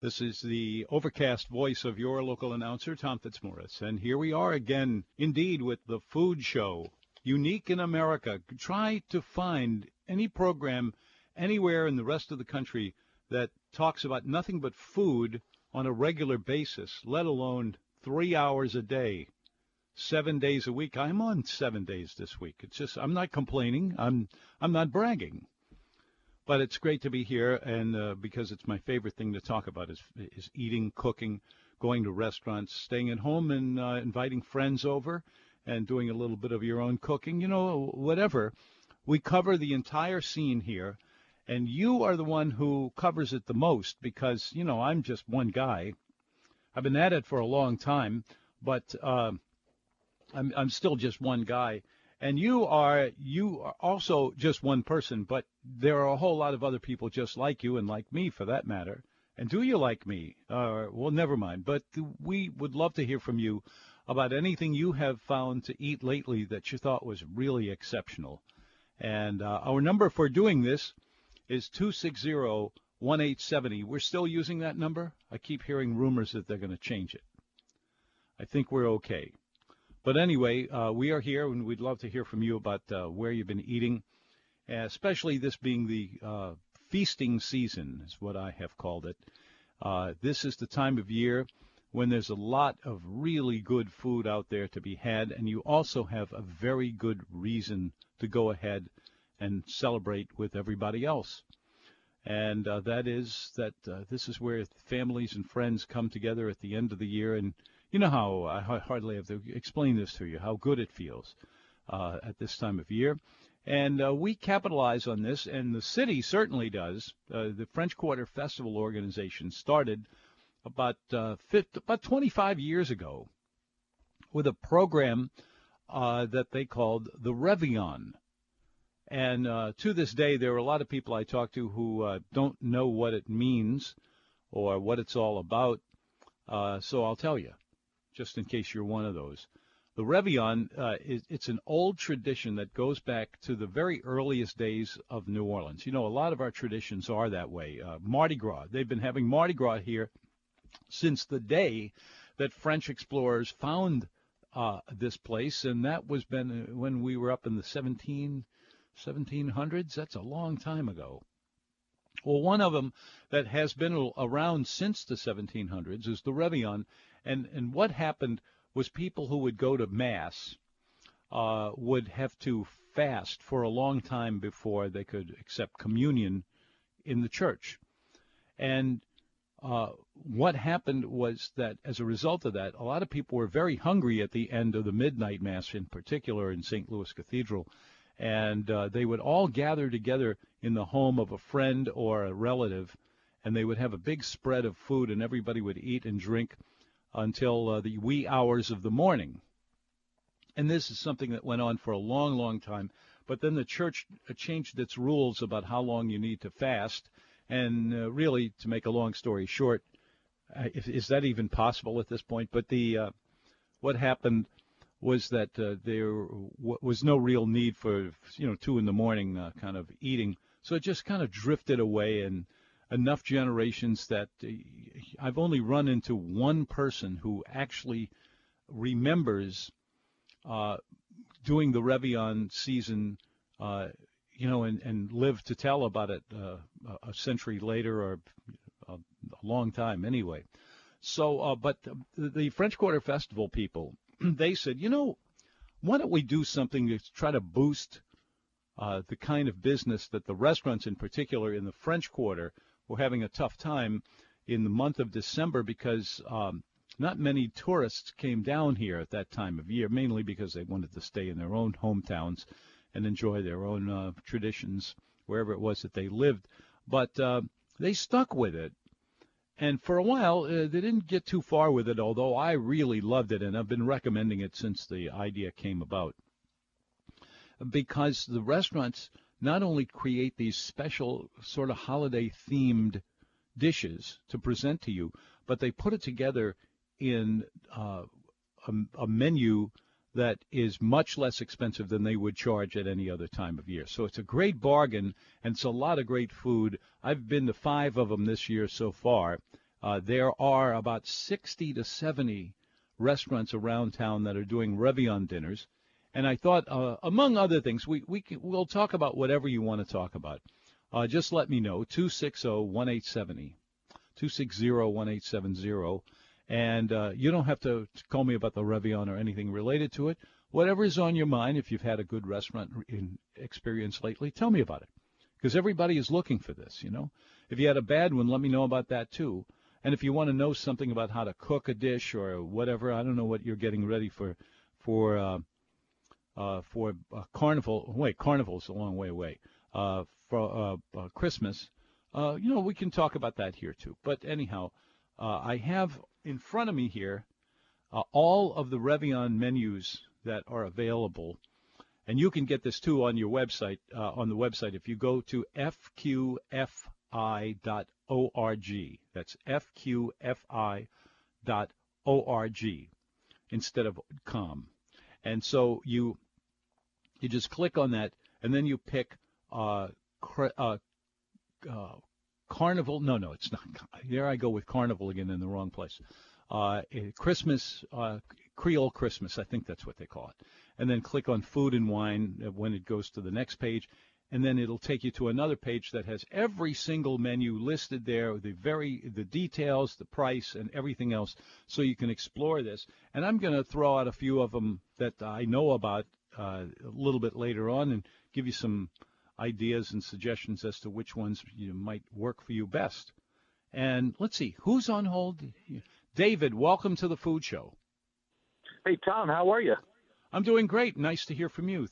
This is the overcast voice of your local announcer, Tom Fitzmorris. And here we are again, indeed, with the food show. Unique in America. Try to find any program anywhere in the rest of the country that talks about nothing but food on a regular basis, let alone three hours a day, seven days a week. I'm on seven days this week. It's just I'm not complaining. I'm I'm not bragging. But it's great to be here, and uh, because it's my favorite thing to talk about is is eating, cooking, going to restaurants, staying at home, and uh, inviting friends over, and doing a little bit of your own cooking. You know, whatever. We cover the entire scene here, and you are the one who covers it the most because you know I'm just one guy. I've been at it for a long time, but uh, I'm I'm still just one guy and you are you are also just one person, but there are a whole lot of other people just like you and like me for that matter. And do you like me? Uh, well, never mind. But we would love to hear from you about anything you have found to eat lately that you thought was really exceptional. And uh, our number for doing this is 260 1870. We're still using that number. I keep hearing rumors that they're going to change it. I think we're okay. But anyway, uh, we are here, and we'd love to hear from you about uh, where you've been eating, especially this being the uh, feasting season, is what I have called it. Uh, this is the time of year when there's a lot of really good food out there to be had, and you also have a very good reason to go ahead and celebrate with everybody else. And uh, that is that uh, this is where families and friends come together at the end of the year and you know how I hardly have to explain this to you, how good it feels uh, at this time of year. And uh, we capitalize on this, and the city certainly does. Uh, the French Quarter Festival organization started about uh, 50, about 25 years ago with a program uh, that they called the Réveillon. And uh, to this day, there are a lot of people I talk to who don't know what it means or what it's all about. so I'll tell you just in case you're one of those. The Réveillon, uh, is, it's an old tradition that goes back to the very earliest days of New Orleans. You know, a lot of our traditions are that way. Uh, Mardi Gras, they've been having Mardi Gras here since the day that French explorers found uh, this place, and that was been uh, when we were up in the 17, 1700s. That's a long time ago. Well, one of them that has been around since the 1700s is the Réveillon, and and what happened was people who would go to mass uh, would have to fast for a long time before they could accept communion in the church. And uh, what happened was that as a result of that, a lot of people were very hungry at the end of the midnight mass, in particular in St. Louis Cathedral, and uh, they would all gather together in the home of a friend or a relative, and they would have a big spread of food, and everybody would eat and drink until uh, the wee hours of the morning. And this is something that went on for a long, long time. But then the church uh, changed its rules about how long you need to fast. And uh, really, to make a long story short, is that even possible at this point? But the uh, what happened was that uh, there w- was no real need for you know two in the morning uh, kind of eating, so it just kind of drifted away and enough generations that uh, I've only run into one person who actually remembers uh, doing the Réveillon season, uh, you know, and, and lived to tell about it uh, a century later or a, a long time anyway. So, uh, but the, the French Quarter Festival people, they said, you know, why don't we do something to try to boost uh, the kind of business that the restaurants, in particular in the French Quarter, were having a tough time in the month of December because um, not many tourists came down here at that time of year, mainly because they wanted to stay in their own hometowns and enjoy their own uh, traditions wherever it was that they lived. But uh, they stuck with it. And for a while, uh, they didn't get too far with it, although I really loved it, and I've been recommending it since the idea came about. Because the restaurants not only create these special sort of holiday themed dishes to present to you, but they put it together in uh, a, a, menu that is much less expensive than they would charge at any other time of year. So it's a great bargain, and it's a lot of great food. I've been to five of them this year so far. Uh, there are about 60 to 70 restaurants around town that are doing Réveillon dinners. And I thought, uh, among other things, we, we can, we'll talk about whatever you want to talk about. Uh, just let me know, 260-1870, 260-1870. And uh, you don't have to, call me about the Réveillon or anything related to it. Whatever is on your mind, if you've had a good restaurant experience lately, tell me about it. Because everybody is looking for this, you know. If you had a bad one, let me know about that too. And if you want to know something about how to cook a dish or whatever, I don't know what you're getting ready for, for, uh, for uh, carnival. Wait, carnival's a long way away. Uh, for uh, uh, Christmas, uh, you know, we can talk about that here too. But anyhow, I have in front of me here all of the Réveillon menus that are available. And you can get this too on your website, on the website. If you go to fqfi.org, that's fqfi.org instead of com. And so you you just click on that, and then you pick uh, uh, uh, Carnival. No, no, it's not. There I go with Carnival again in the wrong place. Uh, Christmas, uh, Creole Christmas, I think that's what they call it. And then click on Food and Wine when it goes to the next page. And then it'll take you to another page that has every single menu listed there, the very the details, the price, and everything else, so you can explore this. And I'm going to throw out a few of them that I know about uh, a little bit later on, and give you some ideas and suggestions as to which ones you might work for you best. And let's see, who's on hold? David, welcome to the Food Show. Hey, Tom, how are you? I'm doing great. Nice to hear from you.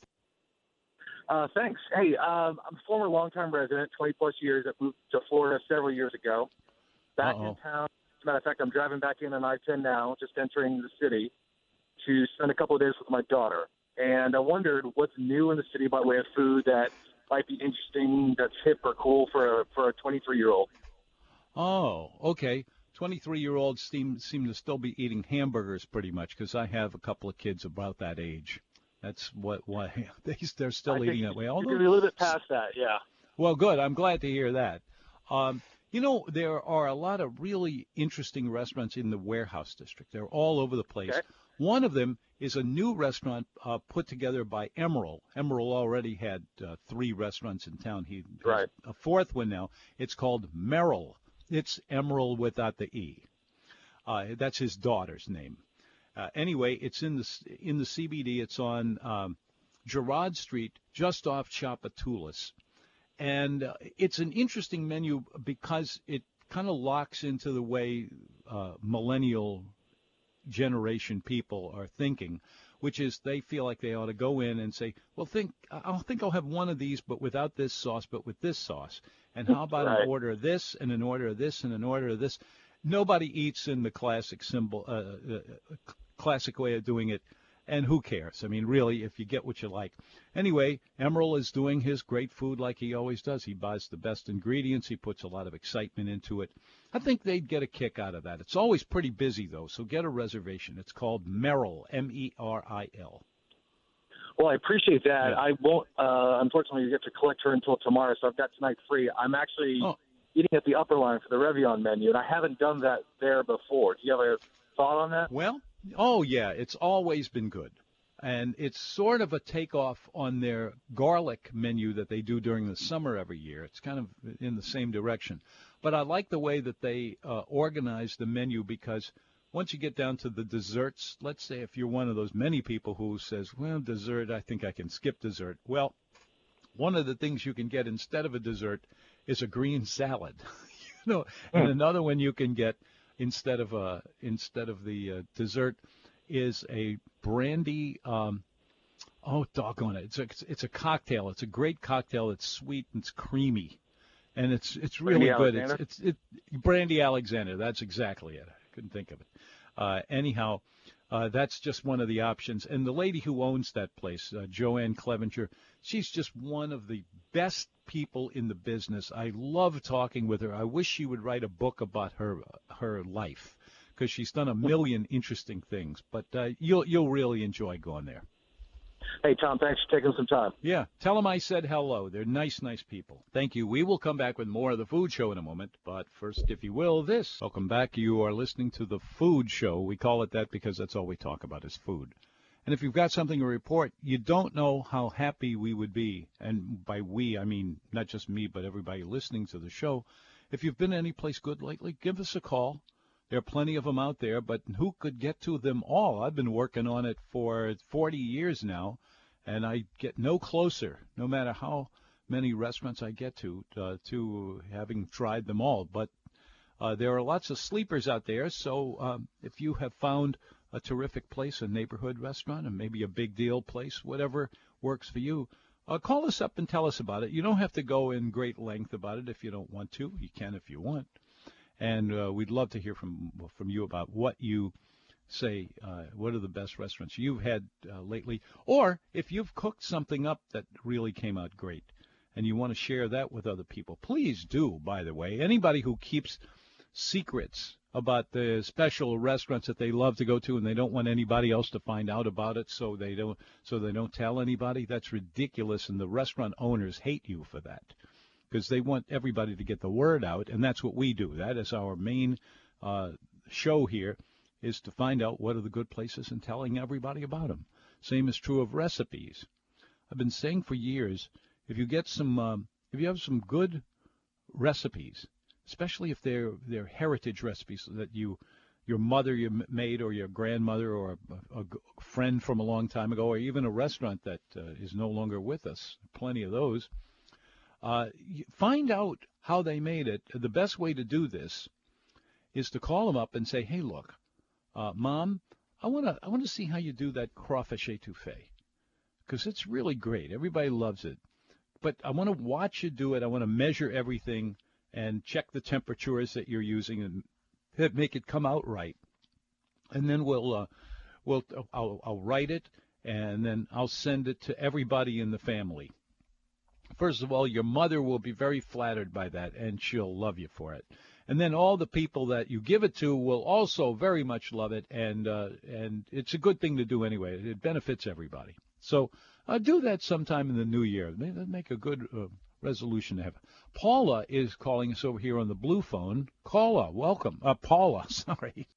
Uh, thanks. Hey, um, I'm a former longtime resident, 20 plus years. I moved to Florida several years ago. Back Uh-oh. in town. As a matter of fact, I'm driving back in on I-10 now, just entering the city to spend a couple of days with my daughter. And I wondered what's new in the city by way of food that might be interesting, that's hip or cool for a, for a 23 year old. Oh, okay. 23 year olds seem seem to still be eating hamburgers pretty much because I have a couple of kids about that age. That's what why they they're still I eating that way. You're Although, be a little bit past that, yeah. well, good. I'm glad to hear that. Um, you know, there are a lot of really interesting restaurants in the warehouse district. They're all over the place. Okay. One of them is a new restaurant uh, put together by Emeril. Emeril already had uh, three restaurants in town. He Right. a fourth one now. It's called Meril. It's Emeril without the E. Uh, that's his daughter's name. Uh, anyway, it's in the in the CBD. It's on um, Girard Street, just off Tchoupitoulas, and uh, it's an interesting menu because it kind of locks into the way uh, millennial generation people are thinking, which is they feel like they ought to go in and say, well, think I'll think I'll have one of these, but without this sauce, but with this sauce. And how about Right. an order of this and an order of this and an order of this? Nobody eats in the classic symbol, uh, uh, uh, classic way of doing it. And who cares? I mean, really, if you get what you like. Anyway, Emeril is doing his great food like he always does. He buys the best ingredients. He puts a lot of excitement into it. I think they'd get a kick out of that. It's always pretty busy, though, so get a reservation. It's called Meril, M E R I L. Well, I appreciate that. Yeah. I won't, uh, unfortunately, you get to collect her until tomorrow, so I've got tonight free. I'm actually Oh. eating at the Upperline for the Réveillon menu, and I haven't done that there before. Do you have a thought on that? Well, oh yeah, it's always been good. And it's sort of a takeoff on their garlic menu that they do during the summer every year. It's kind of in the same direction. But I like the way that they uh, organize the menu because once you get down to the desserts, let's say if you're one of those many people who says, well, dessert, I think I can skip dessert. Well, one of the things you can get instead of a dessert is a green salad. you know, and another one you can get instead of a instead of the uh, dessert is a brandy. Um, oh, doggone it! It's a it's a cocktail. It's a great cocktail. It's sweet and it's creamy, and it's it's really Brandy good. It's it's it brandy Alexander. That's exactly it. I couldn't think of it. Uh, anyhow, uh, that's just one of the options. And the lady who owns that place, uh, JoAnn Clevenger, she's just one of the best people in the business. I love talking with her. I wish she would write a book about her her life because she's done a million interesting things. But uh, you'll you'll really enjoy going there. Hey, Tom, thanks for taking some time. Yeah, tell them I said hello. They're nice, nice people. Thank you. We will come back with more of the food show in a moment, but first, if you will, this. Welcome back. You are listening to the food show. We call it that because that's all we talk about is food. And if you've got something to report, you don't know how happy we would be. And by we, I mean not just me, but everybody listening to the show. If you've been any place good lately, give us a call. There are plenty of them out there, but who could get to them all? I've been working on it for 40 years now, and I get no closer, no matter how many restaurants I get to, uh, to having tried them all. But uh, there are lots of sleepers out there, so um, if you have found a terrific place, a neighborhood restaurant, and maybe a big deal place, whatever works for you. Uh, call us up and tell us about it. You don't have to go in great length about it if you don't want to. You can if you want. And uh, we'd love to hear from from you about what you say. Uh, what are the best restaurants you've had uh, lately, or if you've cooked something up that really came out great, and you want to share that with other people, please do. By the way, anybody who keeps secrets about the special restaurants that they love to go to and they don't want anybody else to find out about it so they don't so they don't tell anybody that's ridiculous and the restaurant owners hate you for that because they want everybody to get the word out and that's what we do. That is our main uh, show here is to find out what are the good places and telling everybody about them same is true of recipes. I've been saying for years if you get some um, if you have some good recipes especially if they're they're heritage recipes that you your mother you made or your grandmother or a, a, friend from a long time ago or even a restaurant that uh, is no longer with us plenty of those uh, find out how they made it the best way to do this is to call them up and say hey look uh, mom i want to i want to see how you do that crawfish etouffee because it's really great everybody loves it but i want to watch you do it i want to measure everything and check the temperatures that you're using and make it come out right. And then we'll uh, we'll I'll, I'll write it and then I'll send it to everybody in the family. First of all, your mother will be very flattered by that and she'll love you for it. And then all the people that you give it to will also very much love it and uh, and it's a good thing to do anyway. It benefits everybody. So uh, do that sometime in the new year. Make a good uh, resolution to have. Paula is calling us over here on the blue phone. Paula, welcome. Uh, Paula, sorry.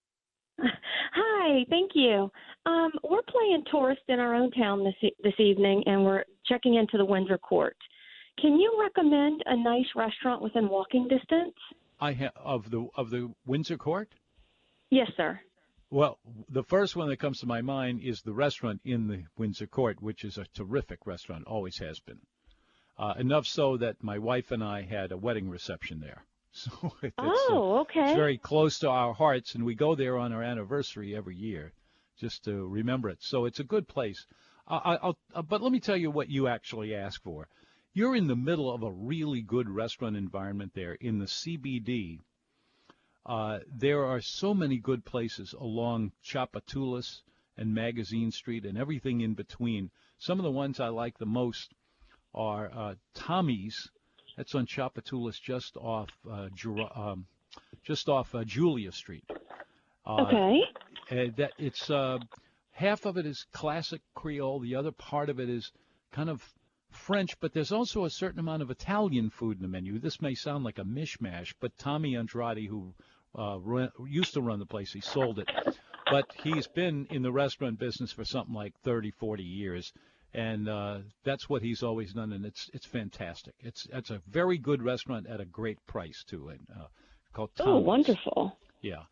Hi, thank you. Um, we're playing tourist in our own town this this evening, and we're checking into the Windsor Court. Can you recommend a nice restaurant within walking distance? I have of the of the Windsor Court. Yes, sir. Well, the first one that comes to my mind is the restaurant in the Windsor Court, which is a terrific restaurant, always has been. Uh, enough so that my wife and I had a wedding reception there. So it's, uh, oh, okay. It's very close to our hearts, and we go there on our anniversary every year, just to remember it. So it's a good place. I, I'll, uh, but let me tell you what you actually ask for. You're in the middle of a really good restaurant environment there in the CBD. Uh, there are so many good places along Tchoupitoulas and Magazine Street and everything in between. Some of the ones I like the most are uh, Tommy's. That's on Tchoupitoulas, just off uh, um, just off uh, Julia Street. Uh, okay. that it's uh, half of it is classic Creole, the other part of it is kind of French, but there's also a certain amount of Italian food in the menu. This may sound like a mishmash, but Tommy Andrade, who uh, run, used to run the place, he sold it. But he's been in the restaurant business for something like 30, 40 years and uh, that's what he's always done, and it's it's fantastic. It's it's a very good restaurant at a great price too, and uh, called. Oh, wonderful! Yeah,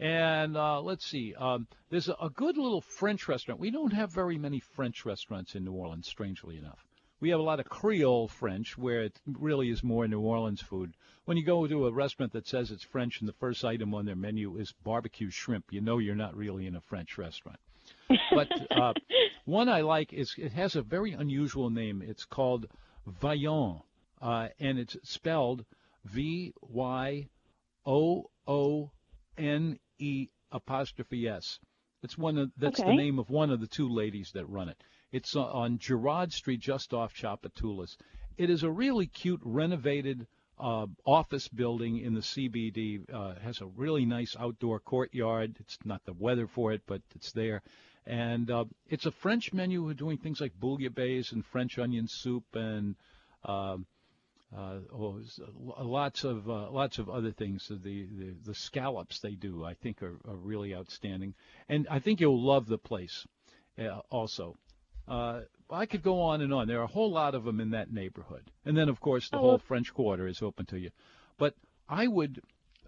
and uh, let's see, um, there's a, a good little French restaurant. We don't have very many French restaurants in New Orleans, strangely enough. We have a lot of Creole French, where it really is more New Orleans food. When you go to a restaurant that says it's French and the first item on their menu is barbecue shrimp, you know you're not really in a French restaurant. But uh, one I like is it has a very unusual name. It's called Vaillant, uh, and it's spelled V Y O O N E apostrophe S. It's one of that's okay. the name of one of the two ladies that run it. It's on Girard Street, just off Tchoupitoulas. It is a really cute, renovated uh, office building in the CBD. Uh, has a really nice outdoor courtyard. It's not the weather for it, but it's there and uh, it's a French menu. We're doing things like bouillabaisse and French onion soup and uh, uh, oh, lots of uh, lots of other things. The, the the scallops they do, I think, are, are really outstanding, and I think you'll love the place. Uh, also, uh, I could go on and on. There are a whole lot of them in that neighborhood, and then of course the oh, whole French Quarter is open to you. But I would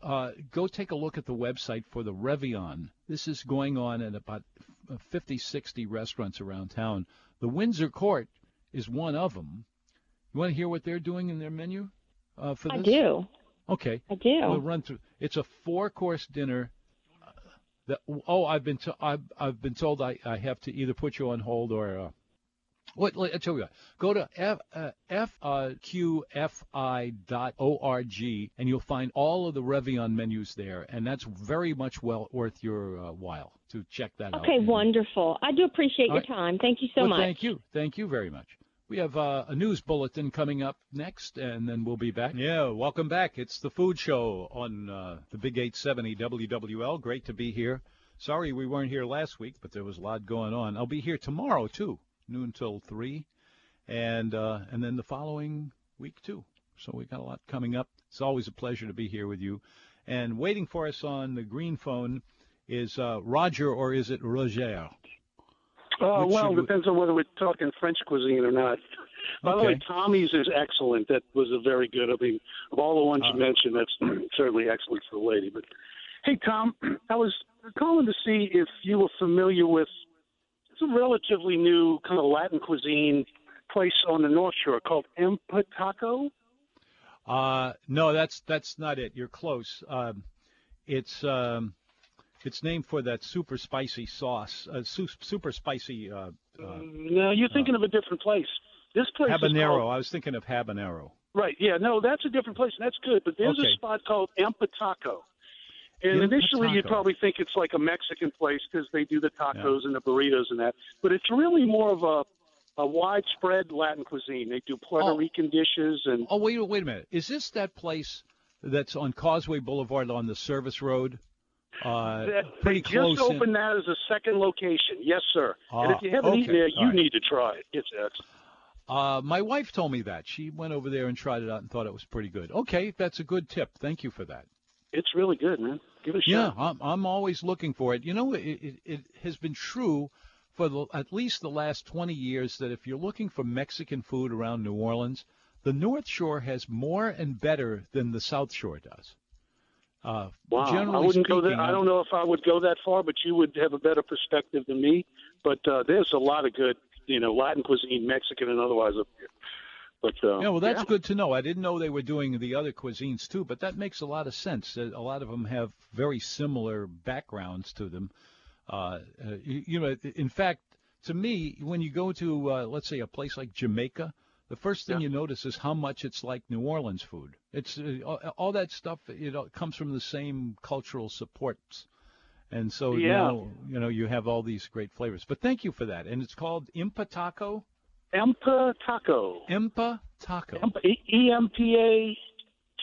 uh, go take a look at the website for the Réveillon. This is going on at about 50, 60 restaurants around town. The Windsor Court is one of them. You want to hear what they're doing in their menu uh, for this? I do. Okay. I do. We'll run through. It's a four-course dinner. Uh, that, oh, I've been to, I've, I've been told I, I have to either put you on hold or uh, what? I tell you what. Go to f, uh, fqfi.org and you'll find all of the Réveillon menus there, and that's very much well worth your uh, while to check that okay, out. Okay, wonderful. I do appreciate all your right. time. Thank you so well, much. Thank you. Thank you very much. We have uh, a news bulletin coming up next, and then we'll be back. Yeah, welcome back. It's the Food Show on uh, the Big 870 WWL. Great to be here. Sorry we weren't here last week, but there was a lot going on. I'll be here tomorrow too noon till three, and uh, and then the following week too. So we got a lot coming up. It's always a pleasure to be here with you. And waiting for us on the green phone is uh, Roger or is it Roger? Uh, well, it depends on whether we're talking French cuisine or not. By okay. the way, Tommy's is excellent. That was a very good. I mean, of all the ones uh, you mentioned, that's certainly excellent for the lady. But hey, Tom, I was calling to see if you were familiar with it's a relatively new kind of Latin cuisine place on the North Shore called Empataco. Uh, no, that's that's not it. You're close. Um, it's um, it's named for that super spicy sauce, uh, su- super spicy. Uh, uh, no, you're thinking of a different place. This place habanero. Called, I was thinking of habanero. Right. Yeah. No, that's a different place, and that's good. But there's okay. a spot called Empataco. And initially, you'd probably think it's like a Mexican place because they do the tacos yeah. and the burritos and that. But it's really more of a a widespread Latin cuisine. They do Puerto oh. Rican dishes and. Oh wait, wait a minute! Is this that place that's on Causeway Boulevard on the service road? Uh, that, pretty they close. just opened in... that as a second location. Yes, sir. and if you haven't okay. eaten there, you right. need to try it. It's excellent. Uh, my wife told me that. She went over there and tried it out and thought it was pretty good. Okay, that's a good tip. Thank you for that it's really good, man. Give it a yeah, shot. Yeah, I'm, I'm always looking for it. You know, it, it, it has been true for the, at least the last 20 years that if you're looking for Mexican food around New Orleans, the North Shore has more and better than the South Shore does. Uh, wow, I wouldn't speaking, go that. I don't know if I would go that far, but you would have a better perspective than me. But uh, there's a lot of good, you know, Latin cuisine, Mexican and otherwise up here. But uh, yeah, well, that's yeah. good to know. I didn't know they were doing the other cuisines too, but that makes a lot of sense. A lot of them have very similar backgrounds to them. Uh, uh you, you, know, in fact, to me, when you go to uh, let's say a place like Jamaica, the first thing yeah. you notice is how much it's like New Orleans food. It's uh, all that stuff. You know, comes from the same cultural supports. And so yeah. now, you know, you have all these great flavors. But thank you for that. And it's called Impa Taco. Empa Taco. Empa Taco. E M P A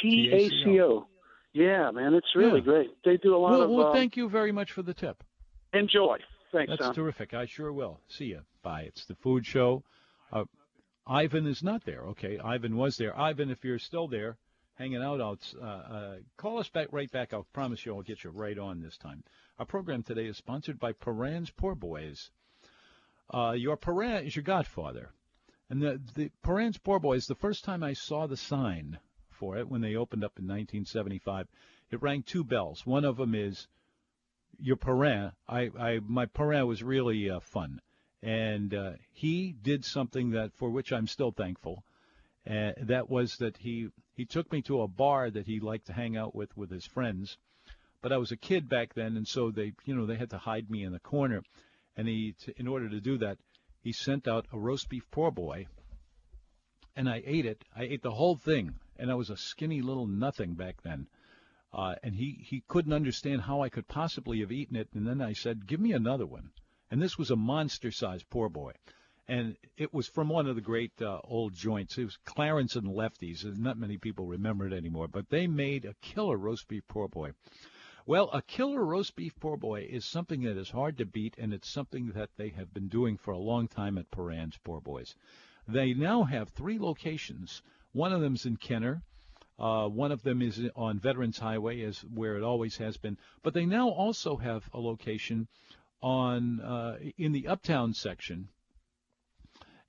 T A C O. Yeah, man, it's really yeah. great. They do a lot well, of. Well, uh, thank you very much for the tip. Enjoy. Thanks. That's Tom. terrific. I sure will. See you. Bye. It's the food show. Uh, Ivan is not there. Okay, Ivan was there. Ivan, if you're still there, hanging out, out uh, uh, call us back right back. I'll promise you I'll get you right on this time. Our program today is sponsored by Parran's Poor Boys. Uh, your Paran is your godfather. And the, the Parran's Poor Boys, the first time I saw the sign for it when they opened up in 1975, it rang two bells. One of them is your Paran. I, I, my Paran was really uh, fun. And uh, he did something that for which I'm still thankful. Uh, that was that he, he took me to a bar that he liked to hang out with with his friends. But I was a kid back then, and so they, you know, they had to hide me in the corner and he, t- in order to do that, he sent out a roast beef poor boy, and I ate it. I ate the whole thing, and I was a skinny little nothing back then. Uh, and he, he couldn't understand how I could possibly have eaten it. And then I said, give me another one. And this was a monster-sized poor boy. And it was from one of the great uh, old joints. It was Clarence and Lefty's. And not many people remember it anymore. But they made a killer roast beef poor boy. Well, a killer roast beef poor boy is something that is hard to beat, and it's something that they have been doing for a long time at Parran's Poor Boys. They now have three locations. One of them's in Kenner. Uh, one of them is on Veterans Highway, as where it always has been. But they now also have a location on uh, in the Uptown section,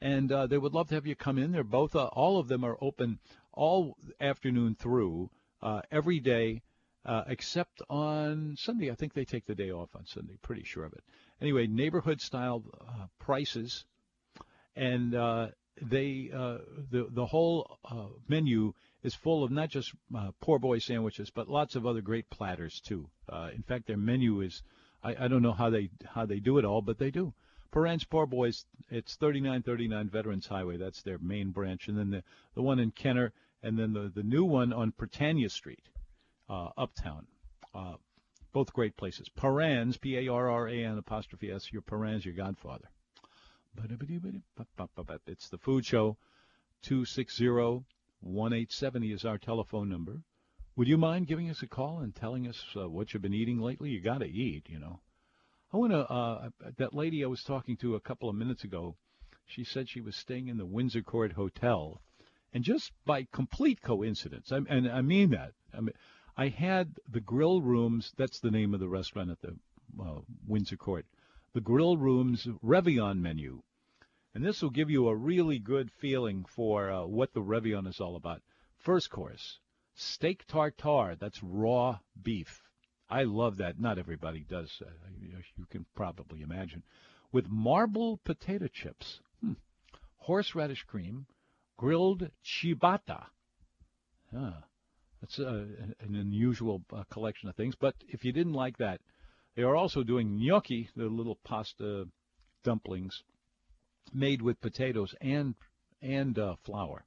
and uh, they would love to have you come in. They're both uh, all of them are open all afternoon through uh, every day. Uh, except on Sunday, I think they take the day off on Sunday. Pretty sure of it. Anyway, neighborhood style prices, and they the the whole menu is full of not just uh, poor boy sandwiches, but lots of other great platters too. Uh, in fact, their menu is I, I don't know how they how they do it all, but they do. Parran's Poor Boys, it's 3939 Veterans Highway. That's their main branch, and then the the one in Kenner, and then the the new one on Prytania Street, uh, Uptown. Uh, both great places. Parran's, P-A-R-R-A-N apostrophe S. Your Paran's, your Godfather. It's the food show, 260 1870 is our telephone number. Would you mind giving us a call and telling us uh, what you've been eating lately? You got to eat, you know. I want to. Uh, that lady I was talking to a couple of minutes ago, she said she was staying in the Windsor Court Hotel, and just by complete coincidence, I, and I mean that. I mean, I had the grill rooms. That's the name of the restaurant at the uh, Windsor Court. The grill rooms Réveillon menu and this will give you a really good feeling for uh, what the Réveillon is all about. First course, steak tartare. That's raw beef. I love that. Not everybody does. Uh, you can probably imagine. With marble potato chips, hmm. horseradish cream, grilled ciabatta. That's uh, an unusual uh, collection of things. But if you didn't like that, they are also doing gnocchi, the little pasta dumplings made with potatoes and and uh, flour,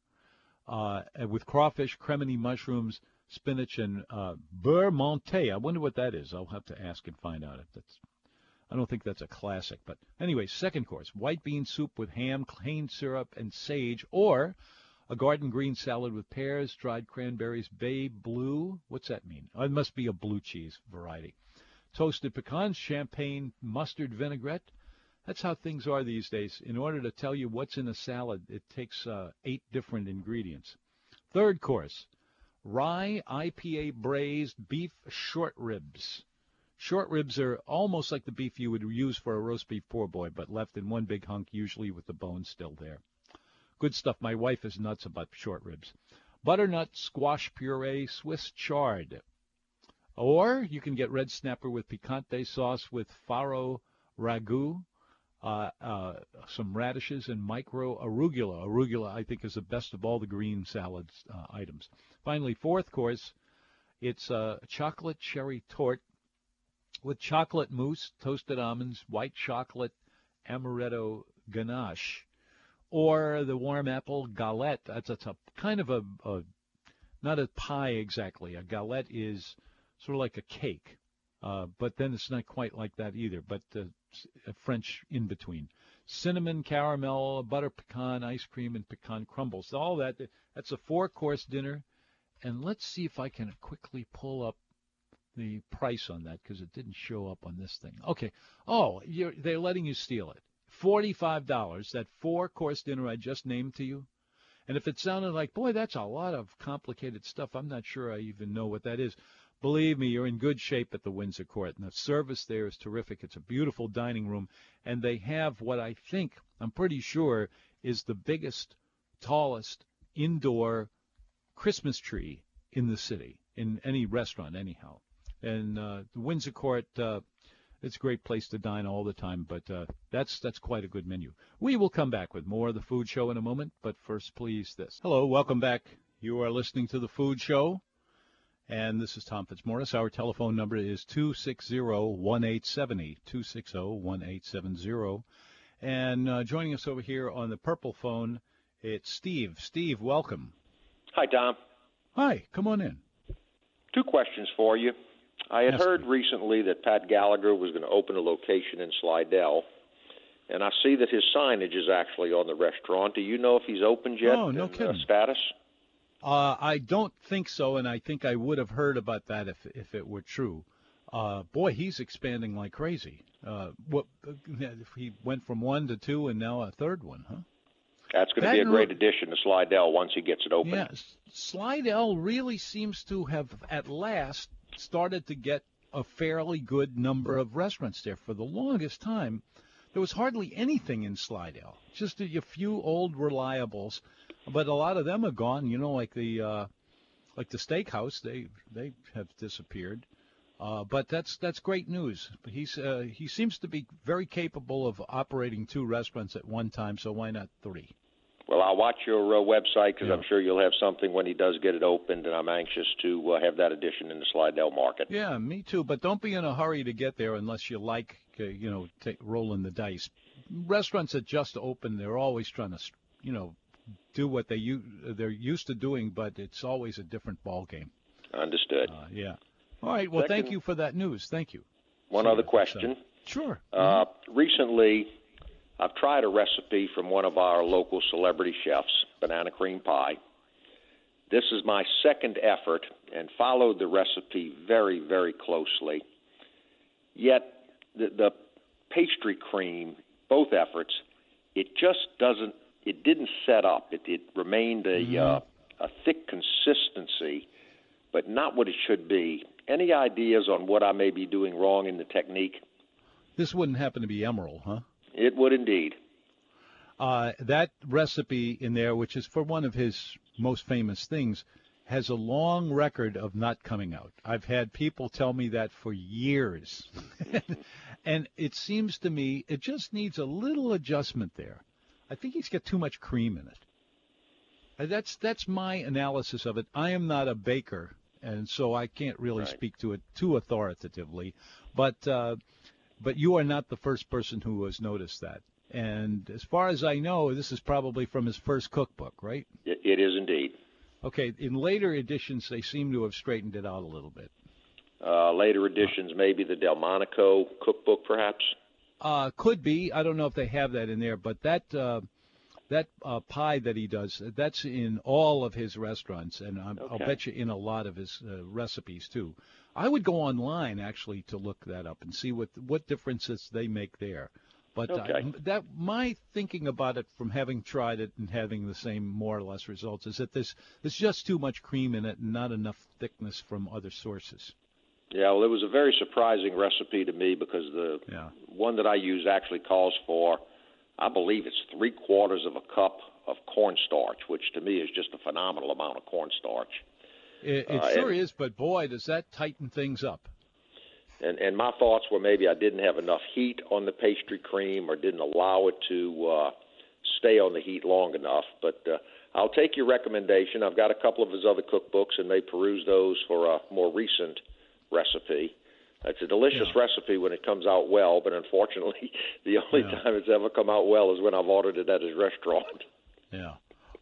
uh, with crawfish, cremini mushrooms, spinach, and uh, beurre monté. I wonder what that is. I'll have to ask and find out if that's. I don't think that's a classic, but anyway, second course: white bean soup with ham, cane syrup, and sage, or a garden green salad with pears, dried cranberries, bay blue. What's that mean? Oh, it must be a blue cheese variety. Toasted pecans, champagne, mustard vinaigrette, that's how things are these days. In order to tell you what's in a salad, it takes uh, eight different ingredients. Third course, rye IPA braised beef short ribs. Short ribs are almost like the beef you would use for a roast beef poor boy, but left in one big hunk, usually with the bones still there. Good stuff. My wife is nuts about short ribs. Butternut squash puree, Swiss chard. Or you can get red snapper with picante sauce with farro ragu uh, uh, some radishes and micro arugula. Arugula, I think, is the best of all the green salad uh, items. Finally, fourth course, it's a chocolate cherry tort with chocolate mousse, toasted almonds, white chocolate amaretto ganache, or the warm apple galette. That's, that's a kind of a, a not a pie exactly. A galette is sort of like a cake, uh, but then it's not quite like that either. But uh, a French in between. Cinnamon, caramel, butter pecan, ice cream, and pecan crumbles. All that. That's a four-course dinner. And let's see if I can quickly pull up the price on that because it didn't show up on this thing. Okay. Oh, they're letting you steal it. $45, that four-course dinner I just named to you. And if it sounded like, boy, that's a lot of complicated stuff, I'm not sure I even know what that is. Believe me, you're in good shape at the Windsor Court, and the service there is terrific. It's a beautiful dining room, and they have what I think, I'm pretty sure, is the biggest, tallest indoor Christmas tree in the city, in any restaurant, anyhow. And uh, the Windsor Court, uh, it's a great place to dine all the time, but uh, that's that's quite a good menu. We will come back with more of the food show in a moment, but first, please, this. Hello, welcome back. You are listening to the Food Show. And this is Tom Fitzmorris. Our telephone number is 260-1870, 260-1870. And uh, joining us over here on the purple phone, it's Steve. Steve, welcome. Hi, Tom. Hi, come on in. Two questions for you. I had yes. heard recently that Pat Gallagher was going to open a location in Slidell, and I see that his signage is actually on the restaurant. Do you know if he's opened yet? Oh, no and, kidding. Uh, status? Uh, I don't think so, and I think I would have heard about that if if it were true. Uh, boy, he's expanding like crazy. Uh, what he went from one to two, and now a third one, huh? That's going to be a great addition to Slidell once he gets it open. Yes, Slidell really seems to have at last started to get a fairly good number of restaurants there. For the longest time, there was hardly anything in Slidell, just a, a few old reliables, but a lot of them are gone. You know, like the uh, like the steakhouse, they they have disappeared. Uh, but that's that's great news. He's uh, he seems to be very capable of operating two restaurants at one time. So why not three? Well, I'll watch your uh, website because yeah. I'm sure you'll have something when he does get it opened, and I'm anxious to uh, have that addition in the Slidell market. Yeah, me too. But don't be in a hurry to get there unless you like, uh, you know, take, rolling the dice. Restaurants that just open, they're always trying to, you know, do what they they're used to doing, but it's always a different ball game. Understood. Uh, yeah. All right. Well, Second, thank you for that news. Thank you. One other question. Sure. Uh, mm-hmm. Recently, I've tried a recipe from one of our local celebrity chefs, banana cream pie. This is my second effort and followed the recipe very, very closely. Yet, the, the pastry cream, both efforts, it just doesn't, it didn't set up. It, it remained a, mm-hmm. uh, a thick consistency, but not what it should be. Any ideas on what I may be doing wrong in the technique? This wouldn't happen to be Emeril, huh? It would indeed. Uh, that recipe in there, which is for one of his most famous things, has a long record of not coming out. I've had people tell me that for years. and it seems to me it just needs a little adjustment there. I think he's got too much cream in it. Uh, that's that's my analysis of it. I am not a baker, and so I can't really right. speak to it too authoritatively. But uh, but you are not the first person who has noticed that. And as far as I know, this is probably from his first cookbook, right? It is indeed. Okay. In later editions, they seem to have straightened it out a little bit. Uh, later editions, maybe the Delmonico cookbook, perhaps. Uh, could be. I don't know if they have that in there, but that uh, that uh, pie that he does, that's in all of his restaurants, and okay. I'll bet you in a lot of his uh, recipes too. I would go online actually to look that up and see what what differences they make there. But uh, that my thinking about it from having tried it and having the same more or less results is that there's there's just too much cream in it and not enough thickness from other sources. Yeah, well, it was a very surprising recipe to me because the yeah. one that I use actually calls for, I believe it's three quarters of a cup of cornstarch, which to me is just a phenomenal amount of cornstarch. It, it uh, sure and, is, but boy, does that tighten things up. And and my thoughts were maybe I didn't have enough heat on the pastry cream or didn't allow it to uh, stay on the heat long enough. But uh, I'll take your recommendation. I've got a couple of his other cookbooks and may peruse those for a more recent recipe. It's a delicious yeah. recipe when it comes out well, but unfortunately, the only yeah. time it's ever come out well is when I've ordered it at his restaurant. Yeah.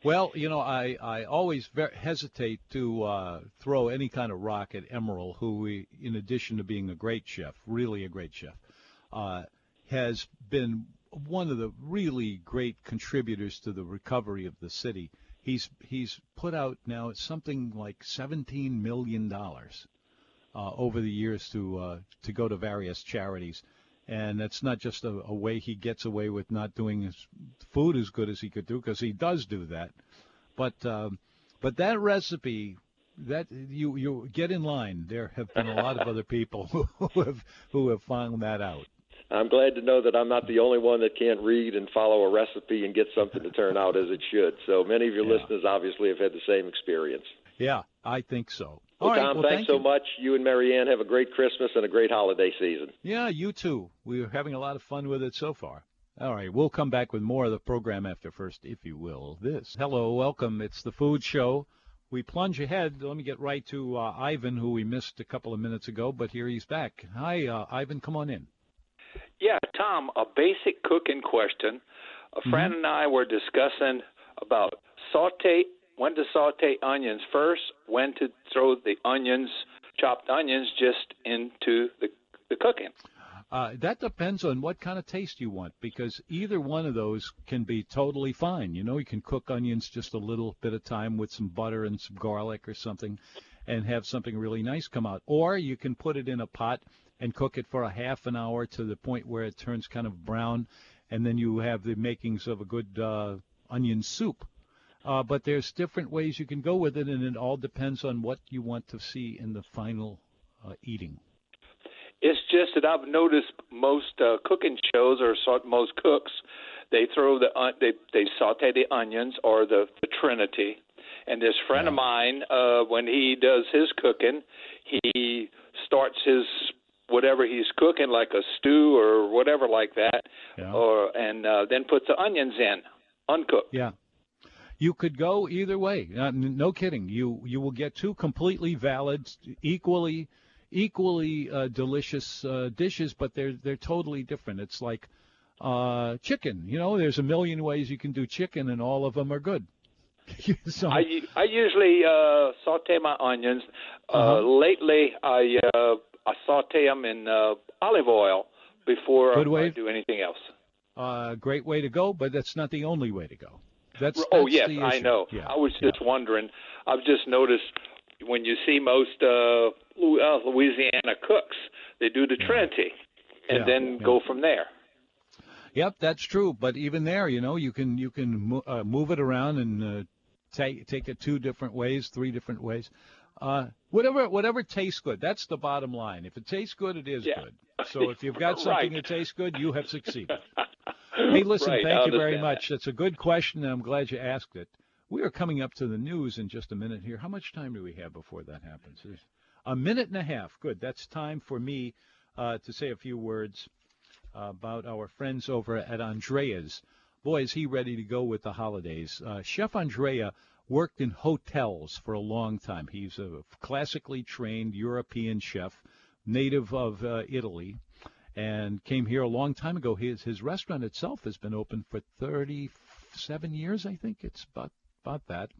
Well, you know, I, I always hesitate to uh, throw any kind of rock at Emeril, who, we, in addition to being a great chef, really a great chef, uh, has been one of the really great contributors to the recovery of the city. He's he's put out now something like 17 million dollars uh, over the years to uh, to go to various charities and that's not just a, a, way he gets away with not doing his food as good as he could do, because he does do that. But um, but that recipe, that you you get in line. There have been a lot of other people who have who have found that out. I'm glad to know that I'm not the only one that can't read and follow a recipe and get something to turn out as it should. So many of your yeah. listeners obviously have had the same experience. Yeah, I think so. Well, All Tom, well, thanks thank so you. much. You and Marianne have a great Christmas and a great holiday season. Yeah, you too. We're having a lot of fun with it so far. All right, we'll come back with more of the program after first, if you will. This. Hello, welcome. It's the Food Show. We plunge ahead. Let me get right to uh, Ivan, who we missed a couple of minutes ago, but here he's back. Hi, uh, Ivan. Come on in. Yeah, Tom. A basic cooking question. A friend mm-hmm. and I were discussing about saute when to saute onions first, when to throw the onions, chopped onions, just into the the cooking. Uh, that depends on what kind of taste you want, because either one of those can be totally fine. You know, you can cook onions just a little bit of time with some butter and some garlic or something, and have something really nice come out. Or you can put it in a pot and cook it for a half an hour to the point where it turns kind of brown, and then you have the makings of a good uh, onion soup. Uh, but there's different ways you can go with it, and it all depends on what you want to see in the final uh, eating. It's just that I've noticed most uh, cooking shows or most cooks, they throw the uh, they they saute the onions or the, the Trinity. And this friend yeah. of mine, uh, when he does his cooking, he starts his whatever he's cooking, like a stew or whatever like that, yeah. or and uh, then puts the onions in uncooked. Yeah. You could go either way. Uh, no kidding. You you will get two completely valid, equally equally uh, delicious uh, dishes, but they're they're totally different. It's like uh, chicken. You know, there's a million ways you can do chicken, and all of them are good. so, I I usually uh, saute my onions. Uh, uh-huh. Lately, I uh, I saute them in uh, olive oil before. I do anything else. Uh, great way to go, but that's not the only way to go. That's, oh yes, I know. Yeah. I was just yeah. wondering. I've just noticed when you see most uh, uh Louisiana cooks, they do the Trinity, and yeah. then go from there. Yep, that's true. But even there, you know, you can you can mo- uh, move it around and uh, take take it two different ways, three different ways. Uh, whatever whatever tastes good. That's the bottom line. If it tastes good, it is yeah. good. So if you've got something right. that tastes good, you have succeeded. hey, listen, right. thank you very much. That. That's a good question, and I'm glad you asked it. We are coming up to the news in just a minute here. How much time do we have before that happens? A minute and a half. Good. That's time for me uh, to say a few words about our friends over at Andrea's. Boy, is he ready to go with the holidays. Uh, Chef Andrea worked in hotels for a long time. He's a classically trained European chef, native of uh, Italy, and came here a long time ago. His his restaurant itself has been open for 37 years, I think. It's about about that,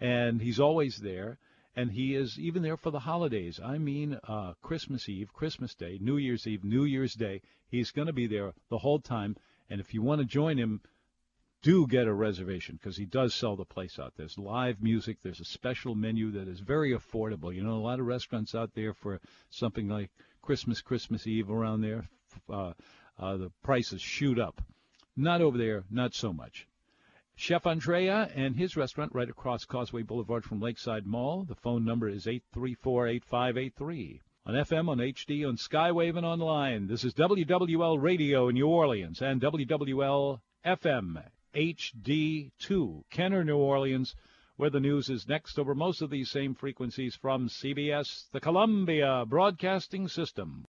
and he's always there. And he is even there for the holidays. I mean, uh, Christmas Eve, Christmas Day, New Year's Eve, New Year's Day. He's going to be there the whole time. And if you want to join him, do get a reservation because he does sell the place out. There's live music. There's a special menu that is very affordable. You know, a lot of restaurants out there for something like Christmas, Christmas Eve around there, uh, uh, the prices shoot up. Not over there, not so much. Chef Andrea and his restaurant right across Causeway Boulevard from Lakeside Mall. The phone number is 834-8583. On FM, on HD, on Skywave, and online. This is WWL Radio in New Orleans and WWL FM HD2, Kenner, New Orleans, where the news is next over most of these same frequencies from CBS, the Columbia Broadcasting System.